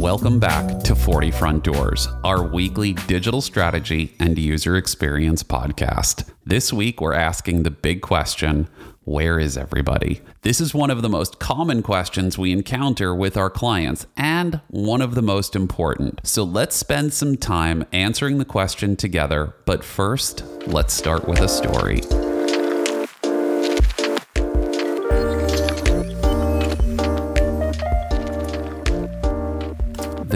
Welcome back to 40 Front Doors, our weekly digital strategy and user experience podcast. This week, we're asking the big question where is everybody? This is one of the most common questions we encounter with our clients and one of the most important. So let's spend some time answering the question together. But first, let's start with a story.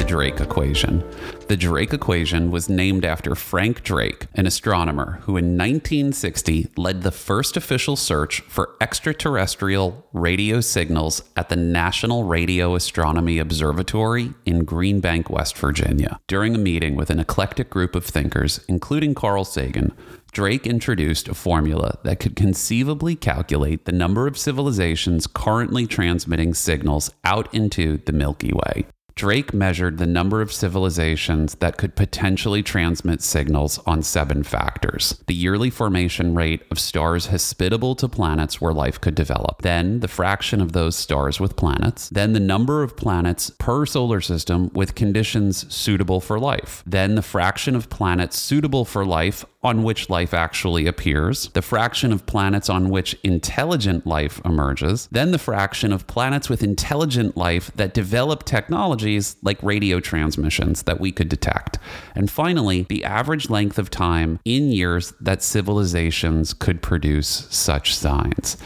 The Drake equation. The Drake equation was named after Frank Drake, an astronomer who in 1960 led the first official search for extraterrestrial radio signals at the National Radio Astronomy Observatory in Green Bank, West Virginia. During a meeting with an eclectic group of thinkers, including Carl Sagan, Drake introduced a formula that could conceivably calculate the number of civilizations currently transmitting signals out into the Milky Way. Drake measured the number of civilizations that could potentially transmit signals on seven factors. The yearly formation rate of stars hospitable to planets where life could develop, then the fraction of those stars with planets, then the number of planets per solar system with conditions suitable for life, then the fraction of planets suitable for life on which life actually appears, the fraction of planets on which intelligent life emerges, then the fraction of planets with intelligent life that develop technologies like radio transmissions that we could detect, and finally, the average length of time in years that civilizations could produce such signs.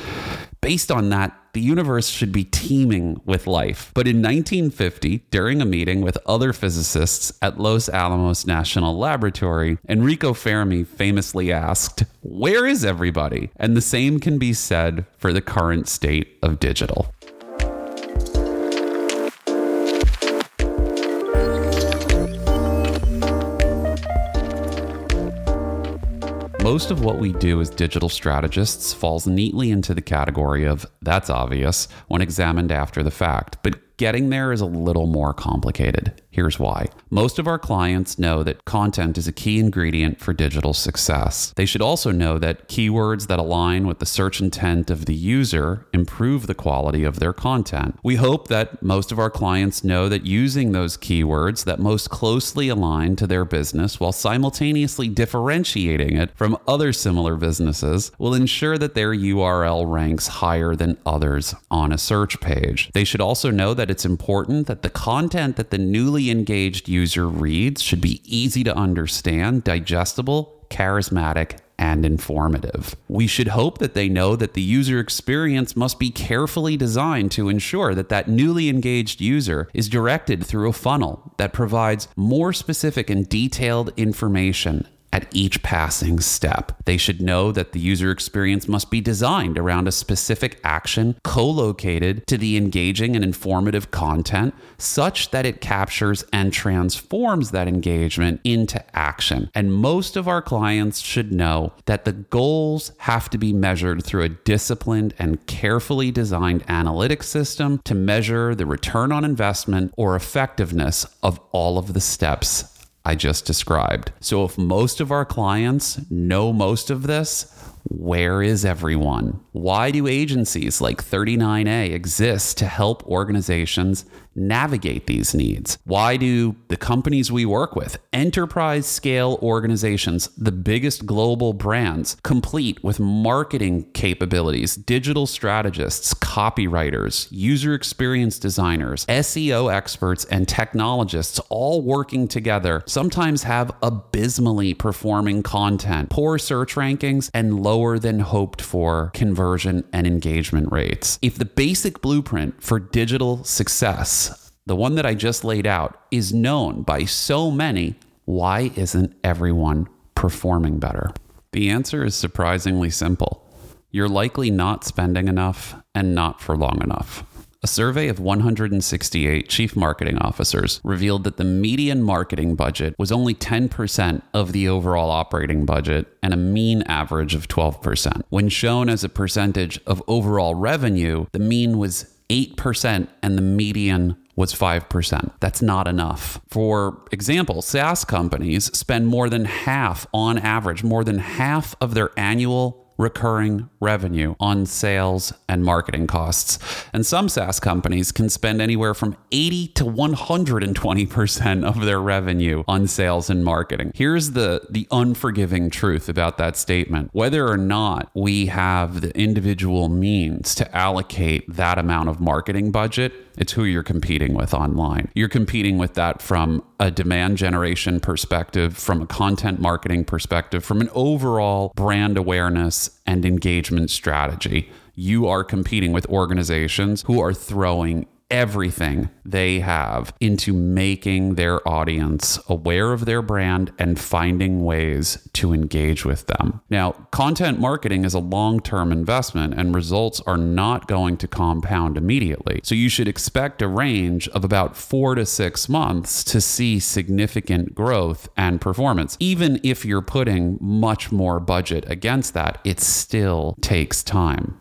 Based on that, the universe should be teeming with life. But in 1950, during a meeting with other physicists at Los Alamos National Laboratory, Enrico Fermi famously asked, Where is everybody? And the same can be said for the current state of digital. Most of what we do as digital strategists falls neatly into the category of that's obvious when examined after the fact, but getting there is a little more complicated. Here's why. Most of our clients know that content is a key ingredient for digital success. They should also know that keywords that align with the search intent of the user improve the quality of their content. We hope that most of our clients know that using those keywords that most closely align to their business while simultaneously differentiating it from other similar businesses will ensure that their URL ranks higher than others on a search page. They should also know that it's important that the content that the newly engaged user reads should be easy to understand, digestible, charismatic, and informative. We should hope that they know that the user experience must be carefully designed to ensure that that newly engaged user is directed through a funnel that provides more specific and detailed information at each passing step. They should know that the user experience must be designed around a specific action co located to the engaging and informative content such that it captures and transforms that engagement into action. And most of our clients should know that the goals have to be measured through a disciplined and carefully designed analytics system to measure the return on investment or effectiveness of all of the steps I just described. So if most of our clients know most of this, where is everyone? Why do agencies like 39A exist to help organizations navigate these needs? Why do the companies we work with, enterprise scale organizations, the biggest global brands, complete with marketing capabilities, digital strategists, copywriters, user experience designers, SEO experts, and technologists all working together sometimes have abysmally performing content, poor search rankings, and lower than hoped for conversion and engagement rates? If the basic blueprint for digital success the one that I just laid out, is known by so many, why isn't everyone performing better? The answer is surprisingly simple. You're likely not spending enough and not for long enough. A survey of 168 chief marketing officers revealed that the median marketing budget was only 10% of the overall operating budget and a mean average of 12%. When shown as a percentage of overall revenue, the mean was 8% and the median was 5%. That's not enough. For example, SaaS companies spend more than half on average, more than half of their annual recurring revenue on sales and marketing costs. And some SaaS companies can spend anywhere from 80 to 120% of their revenue on sales and marketing. Here's the the unforgiving truth about that statement. Whether or not we have the individual means to allocate that amount of marketing budget, it's who you're competing with online. You're competing with that from a demand generation perspective, from a content marketing perspective, from an overall brand awareness and engagement strategy. You are competing with organizations who are throwing everything they have into making their audience aware of their brand and finding ways to engage with them. Now, content marketing is a long term investment and results are not going to compound immediately. So you should expect a range of about four to six months to see significant growth and performance. Even if you're putting much more budget against that, it still takes time.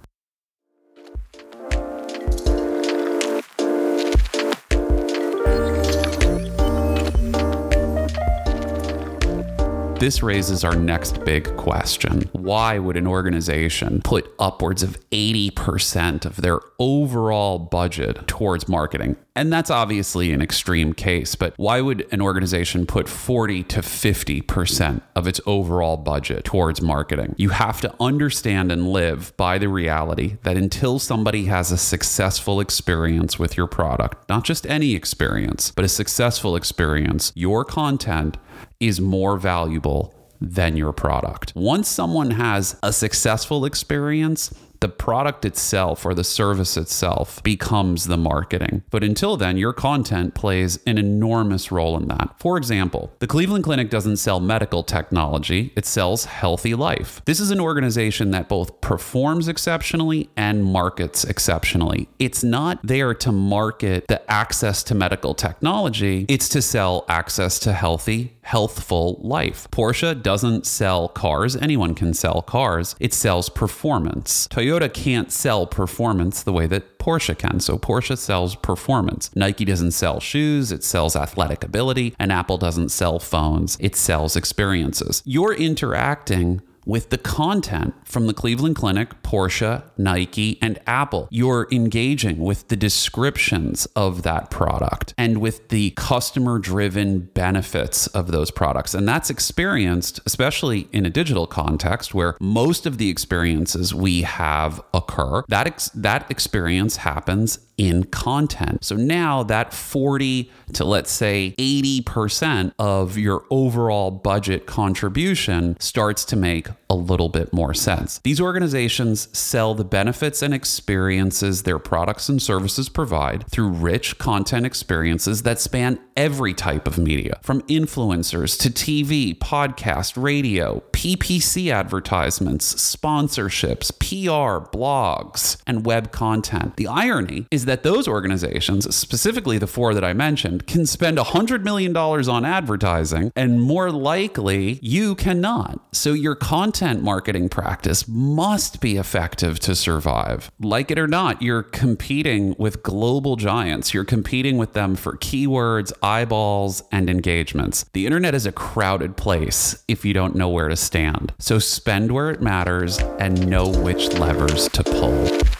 This raises our next big question. Why would an organization put upwards of 80% of their overall budget towards marketing? And that's obviously an extreme case, but why would an organization put 40 to 50% of its overall budget towards marketing? You have to understand and live by the reality that until somebody has a successful experience with your product, not just any experience, but a successful experience, your content is more valuable than your product. Once someone has a successful experience, the product itself or the service itself becomes the marketing. But until then, your content plays an enormous role in that. For example, the Cleveland Clinic doesn't sell medical technology, it sells healthy life. This is an organization that both performs exceptionally and markets exceptionally. It's not there to market the access to medical technology, it's to sell access to healthy healthful life. Porsche doesn't sell cars, anyone can sell cars. It sells performance. Toyota can't sell performance the way that Porsche can. So Porsche sells performance. Nike doesn't sell shoes, it sells athletic ability, and Apple doesn't sell phones, it sells experiences. You're interacting with the content from the Cleveland Clinic, Porsche, Nike, and Apple. You're engaging with the descriptions of that product and with the customer driven benefits of those products. And that's experienced, especially in a digital context where most of the experiences we have occur. That, ex- that experience happens in content. So now that 40 to let's say 80% of your overall budget contribution starts to make a little bit more sense. These organizations sell the benefits and experiences their products and services provide through rich content experiences that span every type of media, from influencers to TV, podcast, radio, PPC advertisements, sponsorships, PR, blogs, and web content. The irony is that those organizations, specifically the four that I mentioned, can spend $100 million on advertising, and more likely you cannot. So your content marketing practice must be effective to survive. Like it or not, you're competing with global giants, you're competing with them for keywords, eyeballs, and engagements. The internet is a crowded place if you don't know where to stand. So spend where it matters and know which levers to pull.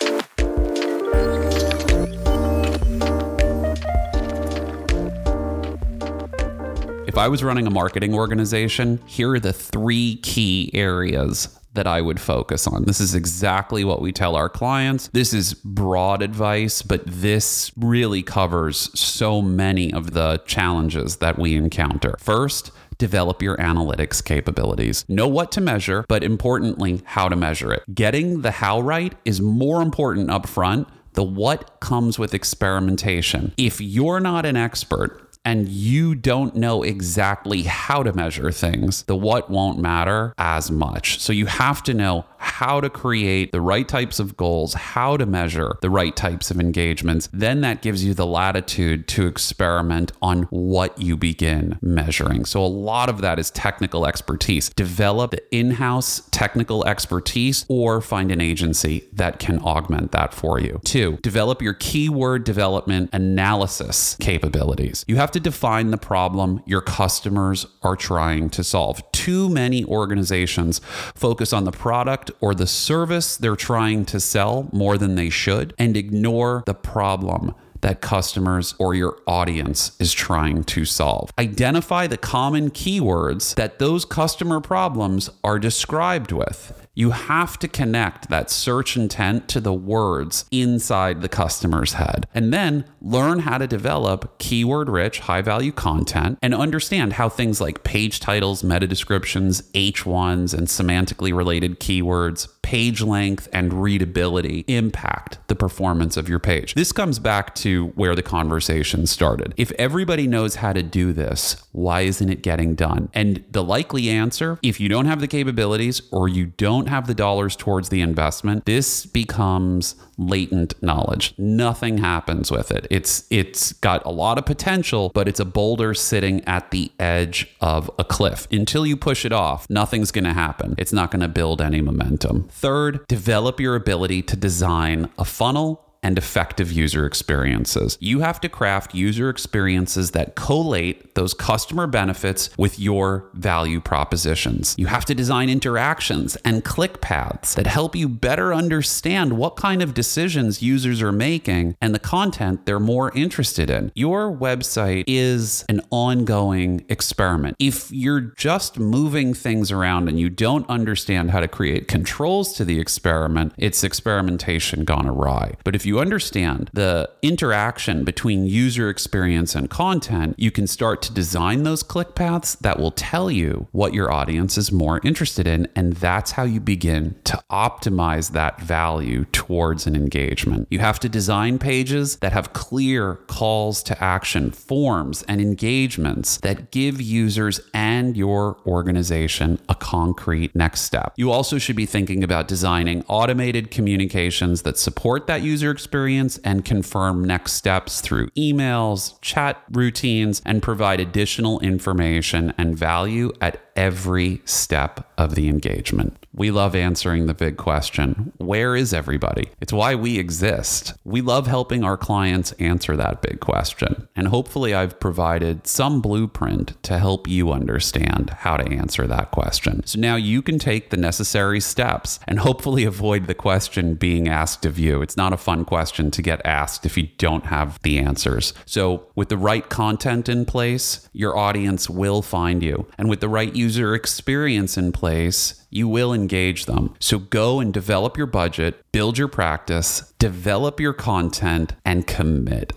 If I was running a marketing organization, here are the three key areas that I would focus on. This is exactly what we tell our clients. This is broad advice, but this really covers so many of the challenges that we encounter. First, develop your analytics capabilities. Know what to measure, but importantly, how to measure it. Getting the how right is more important up front. The what comes with experimentation. If you're not an expert, and you don't know exactly how to measure things, the what won't matter as much. So you have to know how to create the right types of goals, how to measure the right types of engagements, then that gives you the latitude to experiment on what you begin measuring. So a lot of that is technical expertise. Develop in house technical expertise or find an agency that can augment that for you. Two, develop your keyword development analysis capabilities. You have to define the problem your customers are trying to solve. Too many organizations focus on the product or the service they're trying to sell more than they should and ignore the problem that customers or your audience is trying to solve. Identify the common keywords that those customer problems are described with. You have to connect that search intent to the words inside the customer's head. And then learn how to develop keyword rich, high value content and understand how things like page titles, meta descriptions, H1s, and semantically related keywords, page length, and readability impact the performance of your page. This comes back to where the conversation started. If everybody knows how to do this, why isn't it getting done? And the likely answer if you don't have the capabilities or you don't don't have the dollars towards the investment, this becomes latent knowledge. Nothing happens with it. It's it's got a lot of potential, but it's a boulder sitting at the edge of a cliff. Until you push it off, nothing's going to happen. It's not going to build any momentum. Third, develop your ability to design a funnel and effective user experiences. You have to craft user experiences that collate those customer benefits with your value propositions. You have to design interactions and click paths that help you better understand what kind of decisions users are making and the content they're more interested in. Your website is an ongoing experiment. If you're just moving things around and you don't understand how to create controls to the experiment, it's experimentation gone awry. But if you understand the interaction between user experience and content, you can start to design those click paths that will tell you what your audience is more interested in. And that's how you begin to optimize that value towards an engagement. You have to design pages that have clear calls to action, forms, and engagements that give users and your organization a concrete next step. You also should be thinking about designing automated communications that support that user experience and confirm next steps through emails, chat routines, and provide additional information and value at every step of the engagement. We love answering the big question where is everybody? It's why we exist. We love helping our clients answer that big question. And hopefully, I've provided some blueprint to help you understand how to answer that question. So now you can take the necessary steps and hopefully avoid the question being asked of you. It's not a fun question to get asked if you don't have the answers. So, with the right content in place, your audience will find you. And with the right user experience in place, you will engage them. So go and develop your budget, build your practice, develop your content, and commit.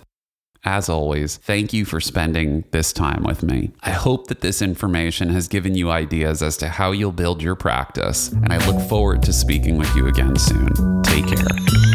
As always, thank you for spending this time with me. I hope that this information has given you ideas as to how you'll build your practice, and I look forward to speaking with you again soon. Take care.